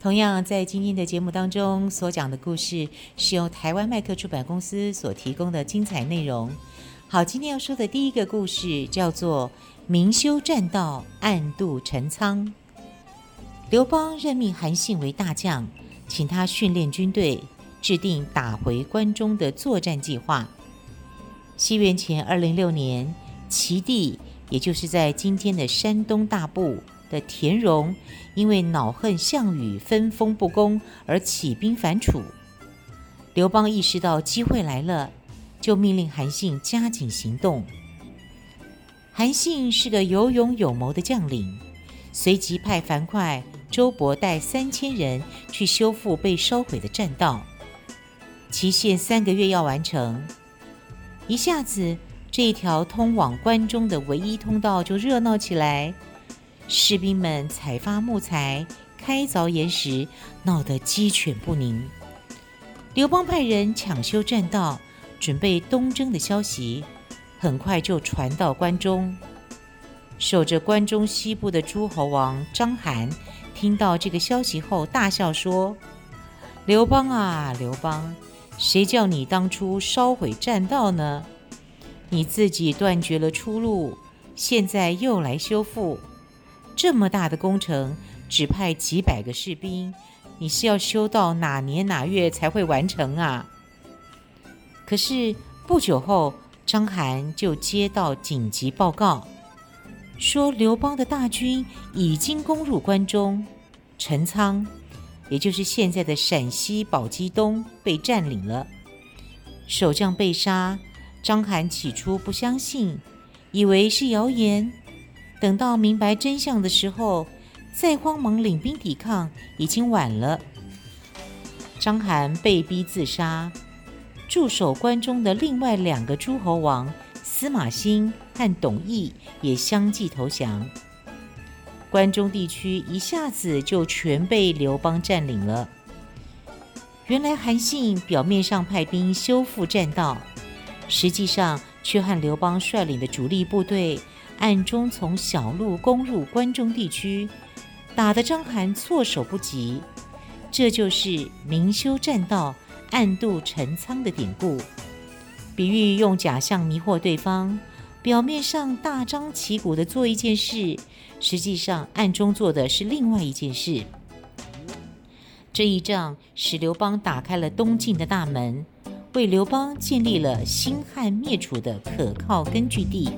同样在今天的节目当中所讲的故事，是由台湾麦克出版公司所提供的精彩内容。好，今天要说的第一个故事叫做“明修栈道，暗度陈仓”。刘邦任命韩信为大将，请他训练军队，制定打回关中的作战计划。西元前二零六年，齐地，也就是在今天的山东大部。的田荣因为恼恨项羽分封不公而起兵反楚，刘邦意识到机会来了，就命令韩信加紧行动。韩信是个有勇有谋的将领，随即派樊哙、周勃带三千人去修复被烧毁的栈道，期限三个月要完成。一下子，这一条通往关中的唯一通道就热闹起来。士兵们采伐木材、开凿岩石，闹得鸡犬不宁。刘邦派人抢修栈道，准备东征的消息，很快就传到关中。守着关中西部的诸侯王章邯听到这个消息后，大笑说：“刘邦啊，刘邦，谁叫你当初烧毁栈道呢？你自己断绝了出路，现在又来修复。”这么大的工程，只派几百个士兵，你是要修到哪年哪月才会完成啊？可是不久后，章邯就接到紧急报告，说刘邦的大军已经攻入关中，陈仓，也就是现在的陕西宝鸡东被占领了，守将被杀。章邯起初不相信，以为是谣言。等到明白真相的时候，再慌忙领兵抵抗，已经晚了。章邯被逼自杀，驻守关中的另外两个诸侯王司马欣和董翳也相继投降。关中地区一下子就全被刘邦占领了。原来韩信表面上派兵修复栈道，实际上却和刘邦率领的主力部队。暗中从小路攻入关中地区，打得章邯措手不及。这就是“明修栈道，暗度陈仓”的典故，比喻用假象迷惑对方，表面上大张旗鼓地做一件事，实际上暗中做的是另外一件事。这一仗使刘邦打开了东进的大门，为刘邦建立了兴汉灭楚的可靠根据地。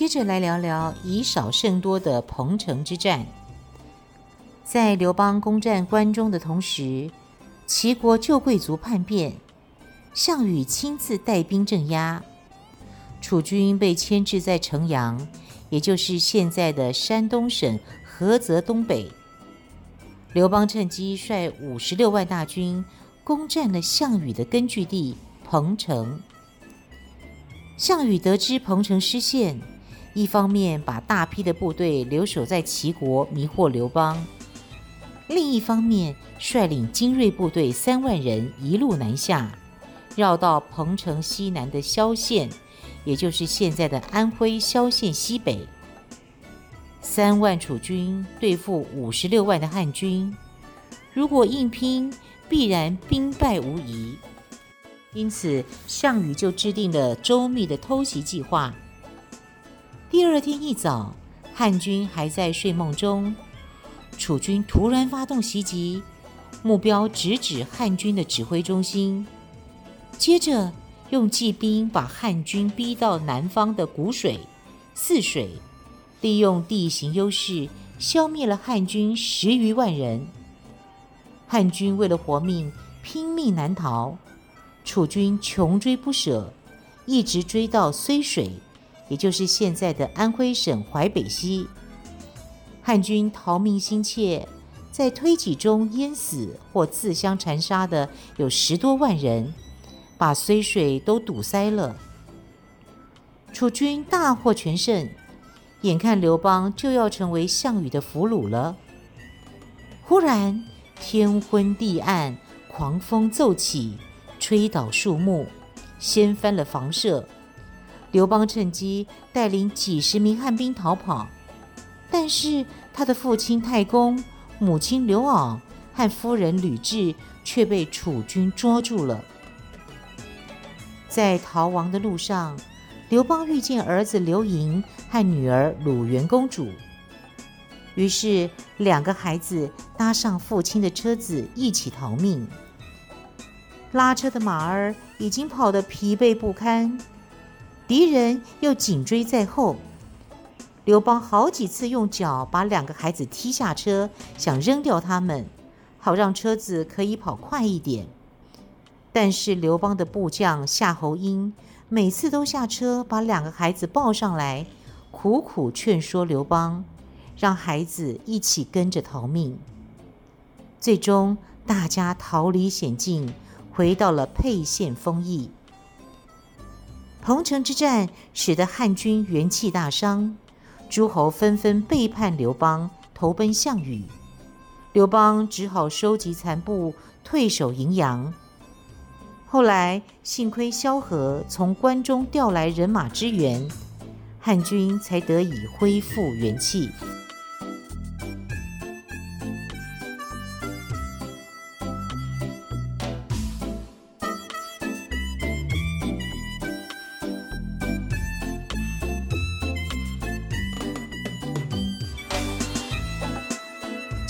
接着来聊聊以少胜多的彭城之战。在刘邦攻占关中的同时，齐国旧贵族叛变，项羽亲自带兵镇压，楚军被牵制在城阳，也就是现在的山东省菏泽东北。刘邦趁机率五十六万大军攻占了项羽的根据地彭城。项羽得知彭城失陷。一方面把大批的部队留守在齐国，迷惑刘邦；另一方面率领精锐部队三万人一路南下，绕到彭城西南的萧县，也就是现在的安徽萧县西北。三万楚军对付五十六万的汉军，如果硬拼，必然兵败无疑。因此，项羽就制定了周密的偷袭计划。第二天一早，汉军还在睡梦中，楚军突然发动袭击，目标直指汉军的指挥中心。接着，用骑兵把汉军逼到南方的谷水、泗水，利用地形优势，消灭了汉军十余万人。汉军为了活命，拼命南逃，楚军穷追不舍，一直追到睢水，也就是现在的安徽省淮北西。汉军逃命心切，在推挤中淹死或自相残杀的有十多万人，把睢水都堵塞了。楚军大获全胜，眼看刘邦就要成为项羽的俘虏了，忽然天昏地暗，狂风骤起。吹倒树木，掀翻了房舍。刘邦趁机带领几十名汉兵逃跑，但是他的父亲太公、母亲刘骜和夫人吕雉却被楚军捉住了。在逃亡的路上，刘邦遇见儿子刘盈和女儿鲁元公主，于是两个孩子搭上父亲的车子一起逃命。拉车的马儿已经跑得疲惫不堪，敌人又紧追在后。刘邦好几次用脚把两个孩子踢下车，想扔掉他们，好让车子可以跑快一点。但是刘邦的部将夏侯婴每次都下车把两个孩子抱上来，苦苦劝说刘邦，让孩子一起跟着逃命。最终，大家逃离险境。回到了沛县丰邑。彭城之战使得汉军元气大伤，诸侯纷纷背叛刘邦，投奔项羽。刘邦只好收集残部，退守荥阳。后来幸亏萧何从关中调来人马支援，汉军才得以恢复元气。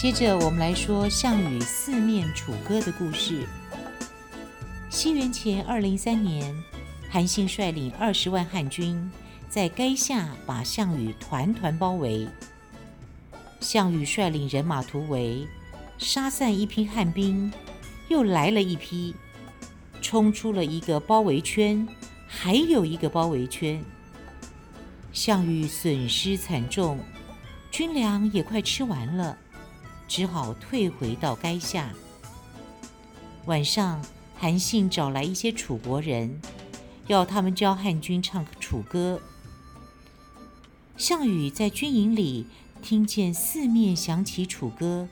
接着，我们来说项羽四面楚歌的故事。西元前二零三年，韩信率领二十万汉军在垓下把项羽团团包围。项羽率领人马突围，杀散一批汉兵，又来了一批，冲出了一个包围圈，还有一个包围圈。项羽损失惨重，军粮也快吃完了。只好退回到垓下。晚上，韩信找来一些楚国人，要他们教汉军唱楚歌。项羽在军营里听见四面响起楚歌，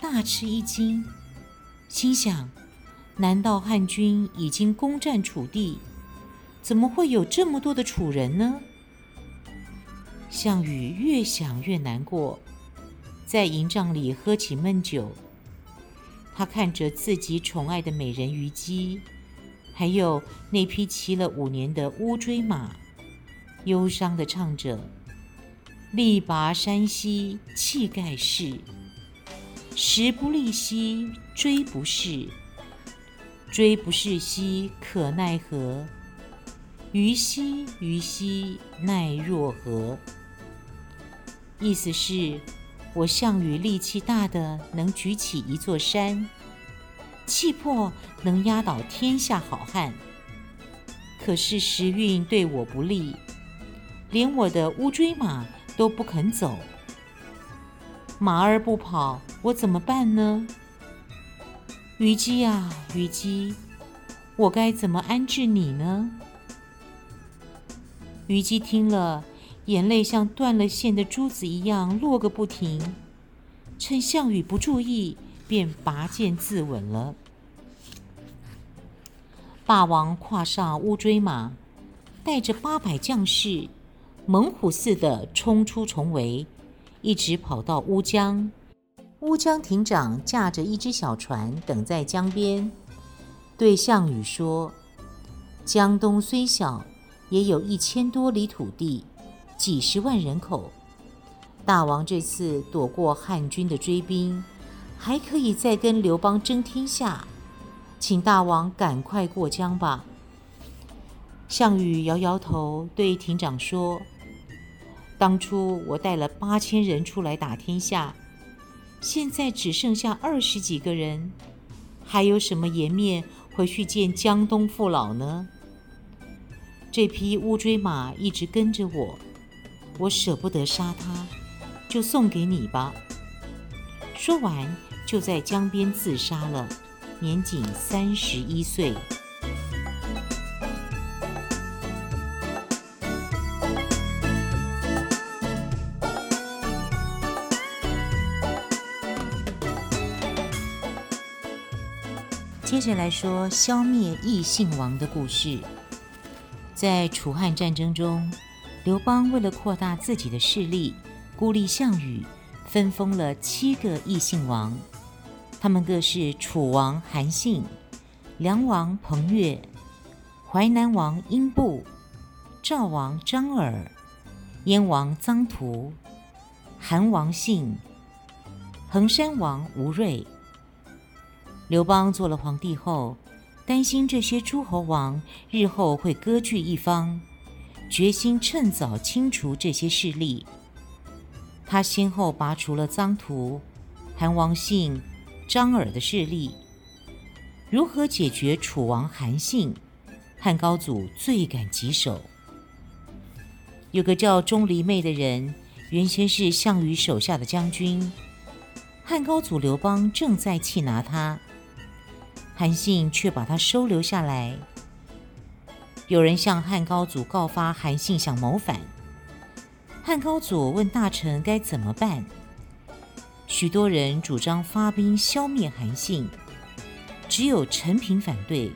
大吃一惊，心想：难道汉军已经攻占楚地？怎么会有这么多的楚人呢？项羽越想越难过。在营帐里喝起闷酒，他看着自己宠爱的美人虞姬，还有那匹骑了五年的乌骓马，忧伤地唱着：“力拔山兮气盖世，时不利兮骓不逝，骓不逝兮可奈何？虞兮虞兮奈若何？”意思是。我项羽力气大的能举起一座山，气魄能压倒天下好汉。可是时运对我不利，连我的乌骓马都不肯走。马儿不跑，我怎么办呢？虞姬啊，虞姬，我该怎么安置你呢？虞姬听了。眼泪像断了线的珠子一样落个不停，趁项羽不注意，便拔剑自刎了。霸王跨上乌骓马，带着八百将士，猛虎似的冲出重围，一直跑到乌江。乌江亭长驾着一只小船等在江边，对项羽说：“江东虽小，也有一千多里土地。”几十万人口，大王这次躲过汉军的追兵，还可以再跟刘邦争天下，请大王赶快过江吧。项羽摇摇头，对亭长说：“当初我带了八千人出来打天下，现在只剩下二十几个人，还有什么颜面回去见江东父老呢？这匹乌骓马一直跟着我，我舍不得杀他，就送给你吧。”说完，就在江边自杀了，年仅三十一岁。接着来说消灭异姓王的故事。在楚汉战争中，刘邦为了扩大自己的势力，孤立项羽，分封了七个异姓王，他们各是楚王韩信、梁王彭越、淮南王英布、赵王张耳、燕王臧荼、韩王信、衡山王吴芮。刘邦做了皇帝后，担心这些诸侯王日后会割据一方，决心趁早清除这些势力。他先后拔除了臧荼、韩王信、张耳的势力。如何解决楚王韩信？汉高祖最感棘手。有个叫钟离昧的人，原先是项羽手下的将军，汉高祖刘邦正在气拿他。韩信却把他收留下来。有人向汉高祖告发韩信想谋反，汉高祖问大臣该怎么办。许多人主张发兵消灭韩信，只有陈平反对。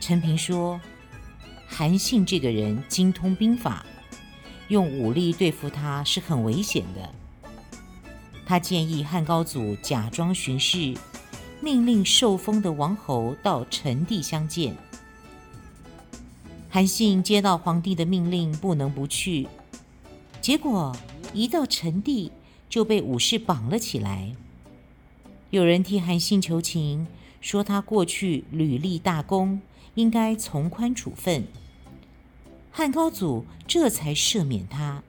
陈平说：“韩信这个人精通兵法，用武力对付他是很危险的。”他建议汉高祖假装巡视。命令受封的王侯到陈地相见。韩信接到皇帝的命令，不能不去。结果一到陈地，就被武士绑了起来。有人替韩信求情，说他过去屡立大功，应该从宽处分。汉高祖这才赦免他，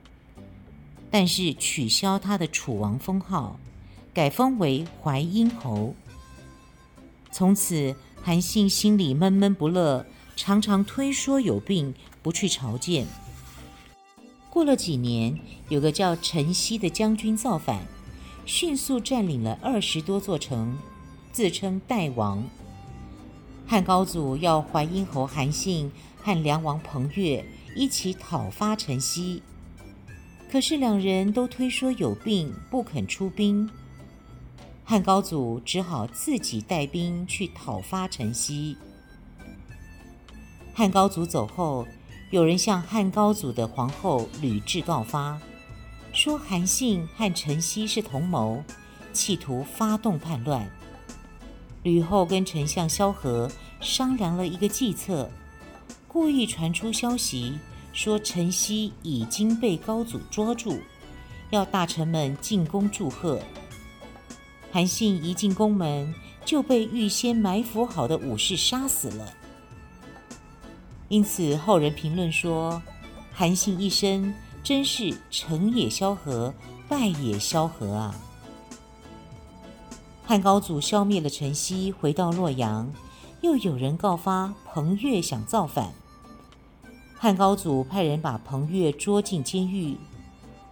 但是取消他的楚王封号，改封为淮阴侯。从此，韩信心里闷闷不乐，常常推说有病，不去朝见。过了几年，有个叫陈豨的将军造反，迅速占领了二十多座城，自称代王。汉高祖要淮阴侯韩信和梁王彭越一起讨伐陈豨，可是两人都推说有病，不肯出兵。汉高祖只好自己带兵去讨伐陈豨。汉高祖走后，有人向汉高祖的皇后吕雉告发，说韩信和陈豨是同谋，企图发动叛乱。吕后跟丞相萧何商量了一个计策，故意传出消息，说陈豨已经被高祖捉住，要大臣们进宫祝贺。韩信一进宫门，就被预先埋伏好的武士杀死了。因此后人评论说，韩信一生真是成也萧何，败也萧何啊！汉高祖消灭了陈豨，回到洛阳，又有人告发彭越想造反。汉高祖派人把彭越捉进监狱，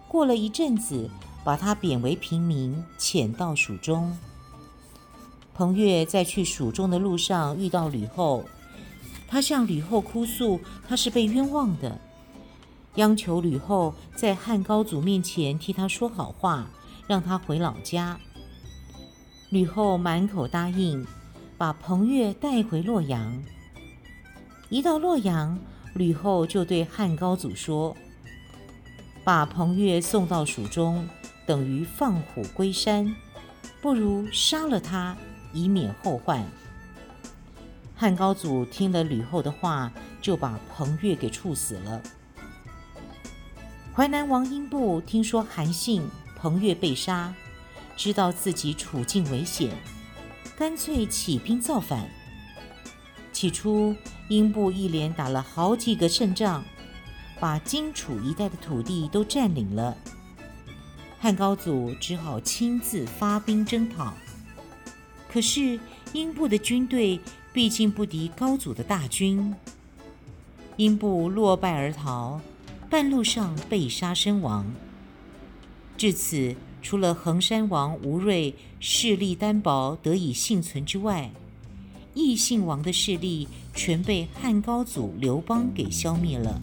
过了一阵子。把他贬为平民，遣到蜀中。彭越在去蜀中的路上遇到吕后，他向吕后哭诉，他是被冤枉的，央求吕后在汉高祖面前替他说好话，让他回老家。吕后满口答应，把彭越带回洛阳。一到洛阳，吕后就对汉高祖说：“把彭越送到蜀中。”等于放虎归山，不如杀了他，以免后患。汉高祖听了吕后的话，就把彭越给处死了。淮南王英布听说韩信、彭越被杀，知道自己处境危险，干脆起兵造反。起初，英布一连打了好几个胜仗，把荆楚一带的土地都占领了。汉高祖只好亲自发兵征讨，可是英布的军队毕竟不敌高祖的大军，英布落败而逃，半路上被杀身亡。至此，除了衡山王吴芮势力单薄得以幸存之外，异姓王的势力全被汉高祖刘邦给消灭了。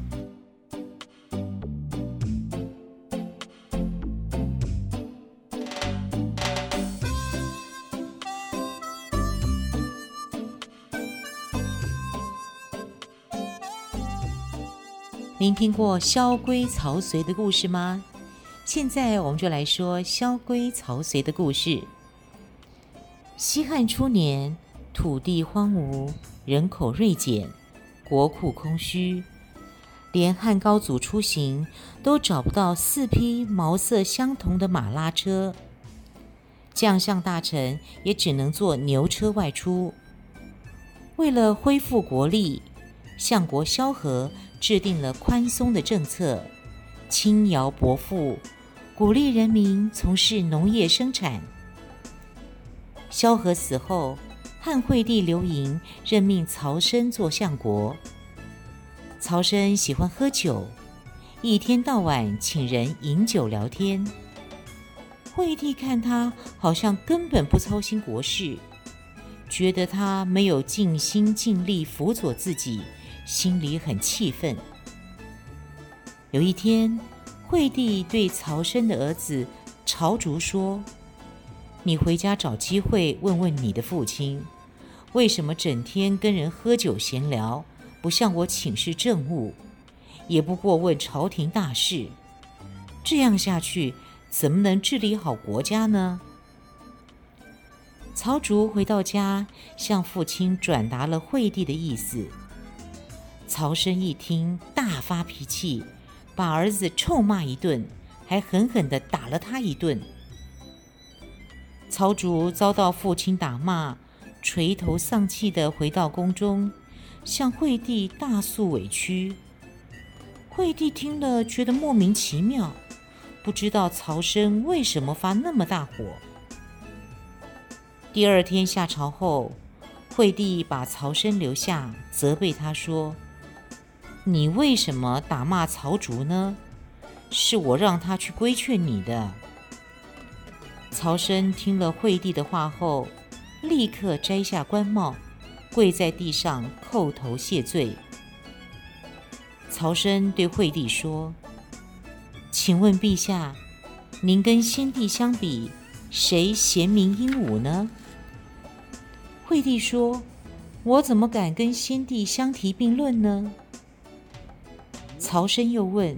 您听过萧规曹随的故事吗？现在我们就来说萧规曹随的故事。西汉初年，土地荒芜，人口锐减，国库空虚，连汉高祖出行都找不到四匹毛色相同的马拉车，将相大臣也只能坐牛车外出。为了恢复国力，相国萧何。制定了宽松的政策，轻徭薄赋，鼓励人民从事农业生产。萧何死后，汉惠帝刘盈任命曹参做相国。曹参喜欢喝酒，一天到晚请人饮酒聊天。惠帝看他好像根本不操心国事，觉得他没有尽心尽力辅佐自己。心里很气愤。有一天，惠帝对曹参的儿子曹竹说：“你回家找机会问问你的父亲，为什么整天跟人喝酒闲聊，不向我请示政务，也不过问朝廷大事？这样下去，怎么能治理好国家呢？”曹竹回到家，向父亲转达了惠帝的意思。曹参一听，大发脾气，把儿子臭骂一顿，还狠狠地打了他一顿。曹竹遭到父亲打骂，垂头丧气地回到宫中，向惠帝大诉委屈。惠帝听了，觉得莫名其妙，不知道曹参为什么发那么大火。第二天下朝后，惠帝把曹参留下，责备他说。你为什么打骂曹竹呢？是我让他去规劝你的。曹参听了惠帝的话后，立刻摘下官帽，跪在地上叩头谢罪。曹参对惠帝说：“请问陛下，您跟先帝相比，谁贤明英武呢？”惠帝说：“我怎么敢跟先帝相提并论呢？”曹参又问：“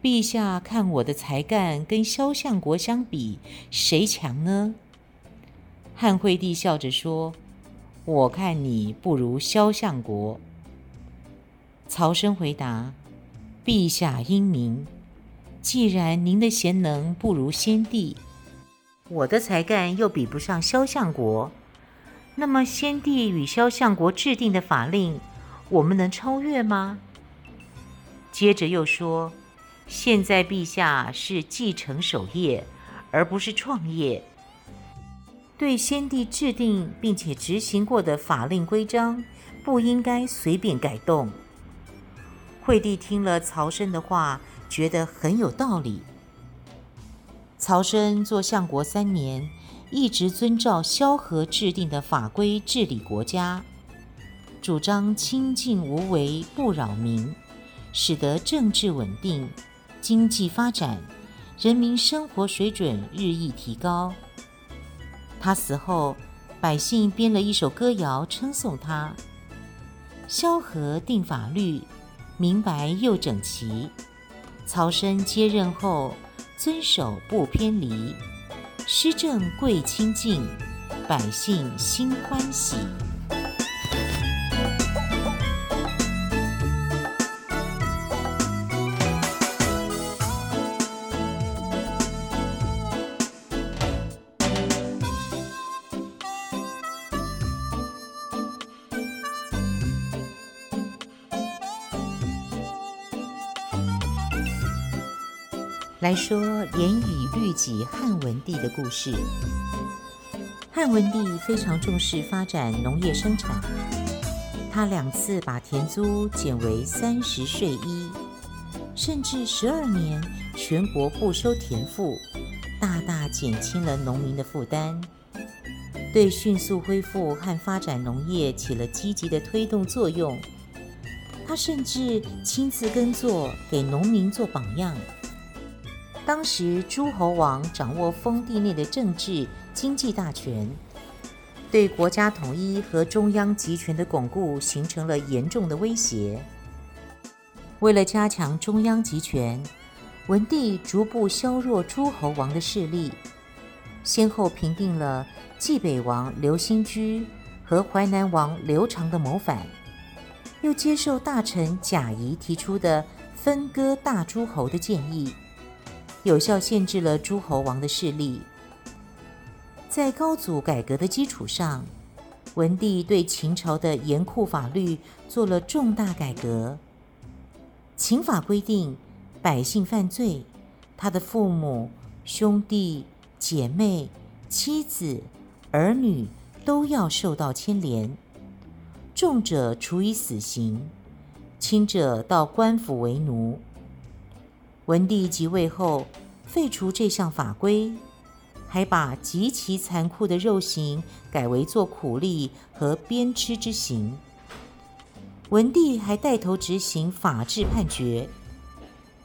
陛下看我的才干跟萧相国相比，谁强呢？”汉惠帝笑着说：“我看你不如萧相国。”曹参回答：“陛下英明，既然您的贤能不如先帝，我的才干又比不上萧相国，那么先帝与萧相国制定的法令，我们能超越吗？”接着又说：“现在陛下是继承守业，而不是创业。对先帝制定并且执行过的法令规章，不应该随便改动。”惠帝听了曹参的话，觉得很有道理。曹参做相国三年，一直遵照萧何制定的法规治理国家，主张清静无为，不扰民。使得政治稳定，经济发展，人民生活水准日益提高。他死后，百姓编了一首歌谣称颂他：萧何定法律，明白又整齐；曹参接任后，遵守不偏离，施政贵清静，百姓心欢喜。来说严以律己汉文帝的故事。汉文帝非常重视发展农业生产，他两次把田租减为三十税一，甚至十二年全国不收田赋，大大减轻了农民的负担，对迅速恢复和发展农业起了积极的推动作用。他甚至亲自耕作，给农民做榜样。当时诸侯王掌握封地内的政治经济大权，对国家统一和中央集权的巩固形成了严重的威胁。为了加强中央集权，文帝逐步削弱诸侯王的势力，先后平定了济北王刘兴居和淮南王刘长的谋反。又接受大臣贾谊提出的分割大诸侯的建议，有效限制了诸侯王的势力。在高祖改革的基础上，文帝对秦朝的严酷法律做了重大改革。秦法规定，百姓犯罪，他的父母、兄弟、姐妹、妻子、儿女都要受到牵连。重者处以死刑，轻者到官府为奴。文帝即位后，废除这项法规，还把极其残酷的肉刑改为做苦力和鞭笞之刑。文帝还带头执行法治判决，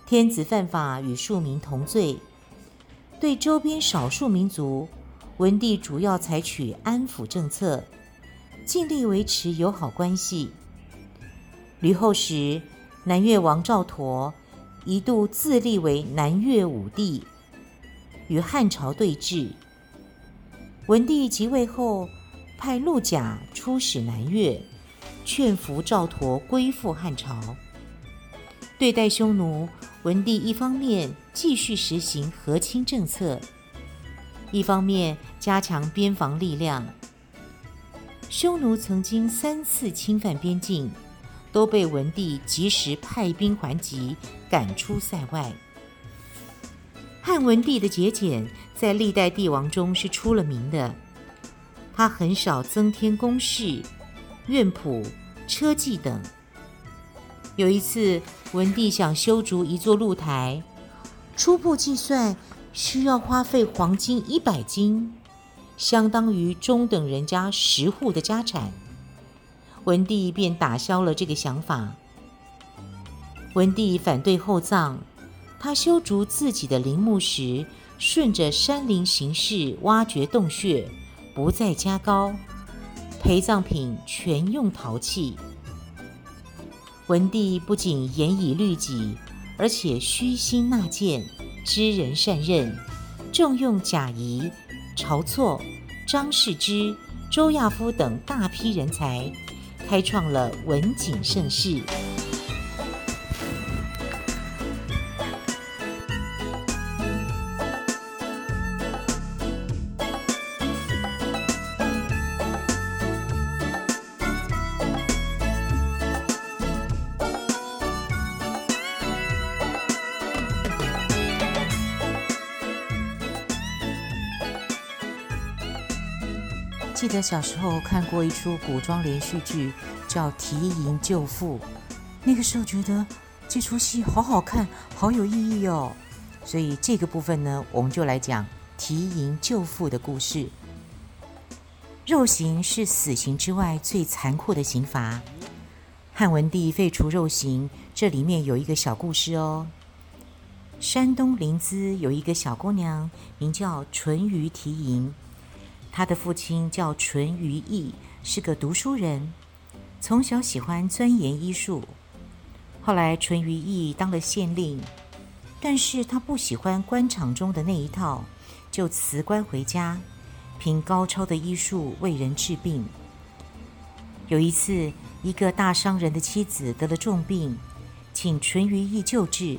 天子犯法与庶民同罪。对周边少数民族，文帝主要采取安抚政策。尽力维持友好关系。吕后时，南越王赵佗一度自立为南越武帝，与汉朝对峙。文帝即位后，派陆贾出使南越，劝服赵佗归附汉朝。对待匈奴，文帝一方面继续实行和亲政策，一方面加强边防力量。匈奴曾经三次侵犯边境，都被文帝及时派兵还击，赶出塞外。汉文帝的节俭在历代帝王中是出了名的，他很少增添宫室、院圃、车骑等。有一次，文帝想修筑一座露台，初步计算需要花费黄金一百斤。相当于中等人家十户的家产，文帝便打消了这个想法。文帝反对厚葬，他修筑自己的陵墓时，顺着山林形势挖掘洞穴，不再加高，陪葬品全用陶器。文帝不仅严以律己，而且虚心纳谏，知人善任，重用贾谊。晁错、张世之、周亚夫等大批人才，开创了文景盛世。得小时候看过一出古装连续剧，叫《提营救父》，那个时候觉得这出戏好好看，好有意义哦。所以这个部分呢，我们就来讲提营救父的故事。肉刑是死刑之外最残酷的刑罚。汉文帝废除肉刑，这里面有一个小故事哦。山东临淄有一个小姑娘，名叫淳于提营。他的父亲叫淳于意，是个读书人，从小喜欢钻研医术。后来淳于意当了县令，但是他不喜欢官场中的那一套，就辞官回家，凭高超的医术为人治病。有一次，一个大商人的妻子得了重病，请淳于意救治。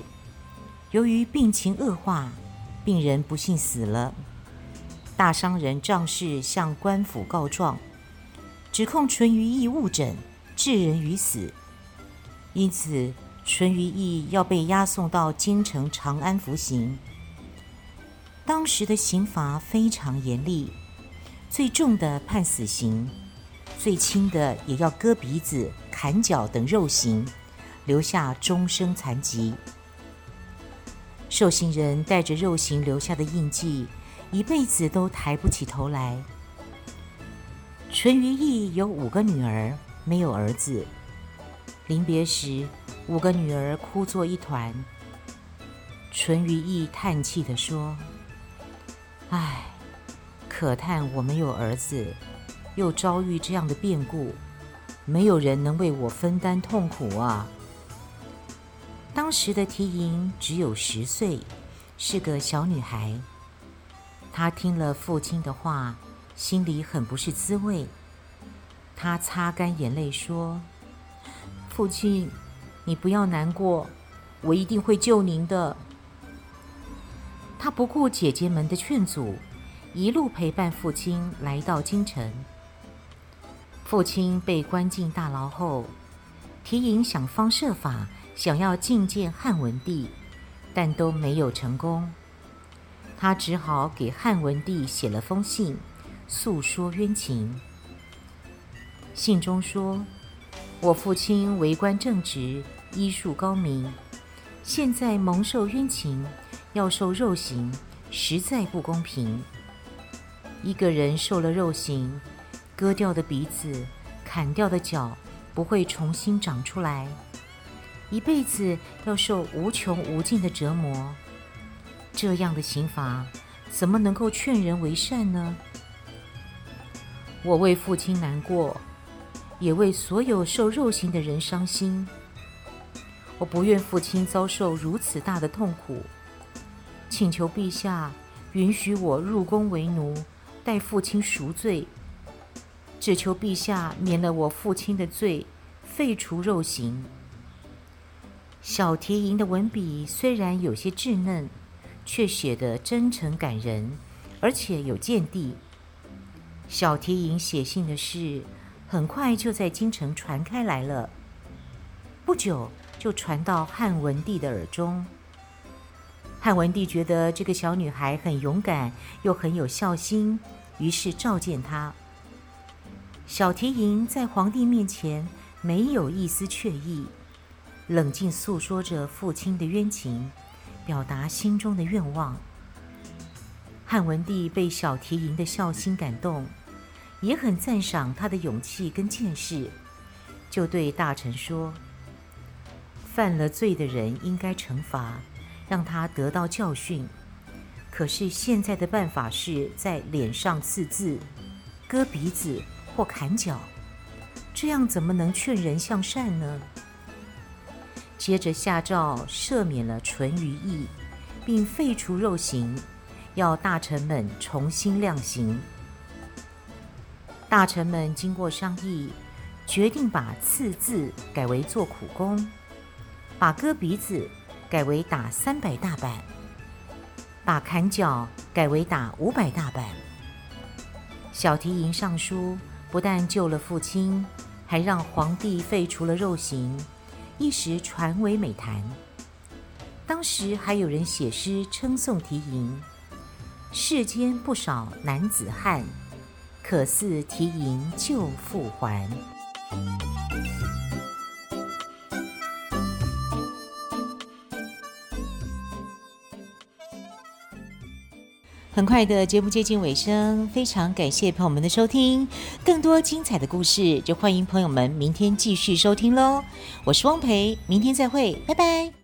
由于病情恶化，病人不幸死了。大商人仗势向官府告状，指控淳于意误诊，致人于死。因此，淳于意要被押送到京城长安服刑。当时的刑罚非常严厉，最重的判死刑，最轻的也要割鼻子、砍脚等肉刑，留下终生残疾。受刑人带着肉刑留下的印记，一辈子都抬不起头来。淳于意有五个女儿，没有儿子。临别时，五个女儿哭作一团。淳于意叹气地说：“唉，可叹我没有儿子，又遭遇这样的变故，没有人能为我分担痛苦啊。”当时的缇萦只有十岁，是个小女孩。他听了父亲的话，心里很不是滋味。他擦干眼泪说：“父亲，你不要难过，我一定会救您的。”他不顾姐姐们的劝阻，一路陪伴父亲来到京城。父亲被关进大牢后，缇萦想方设法。想要觐见汉文帝，但都没有成功。他只好给汉文帝写了封信，诉说冤情。信中说：“我父亲为官正直，医术高明，现在蒙受冤情，要受肉刑，实在不公平。一个人受了肉刑，割掉的鼻子、砍掉的脚，不会重新长出来。”一辈子要受无穷无尽的折磨，这样的刑罚怎么能够劝人为善呢？我为父亲难过，也为所有受肉刑的人伤心。我不愿父亲遭受如此大的痛苦，请求陛下允许我入宫为奴，代父亲赎罪。只求陛下免了我父亲的罪，废除肉刑。小提银的文笔虽然有些稚嫩，却写得真诚感人，而且有见地。小缇萦写信的事，很快就在京城传开来了，不久就传到汉文帝的耳中。汉文帝觉得这个小女孩很勇敢，又很有孝心，于是召见她。小缇萦在皇帝面前没有一丝怯意。冷静诉说着父亲的冤情，表达心中的愿望。汉文帝被小缇萦的孝心感动，也很赞赏他的勇气跟见识，就对大臣说：“犯了罪的人应该惩罚，让他得到教训。可是现在的办法是在脸上刺字、割鼻子或砍脚，这样怎么能劝人向善呢？”接着下诏赦免了淳于意，并废除肉刑，要大臣们重新量刑。大臣们经过商议，决定把刺字改为做苦工，把割鼻子改为打三百大板，把砍脚改为打五百大板。小缇萦上书，不但救了父亲，还让皇帝废除了肉刑。一时传为美谈。当时还有人写诗称颂题吟：“世间不少男子汉，可似题吟旧复还。”很快的节目接近尾声，非常感谢朋友们的收听。更多精彩的故事，就欢迎朋友们明天继续收听喽。我是汪培，明天再会，拜拜。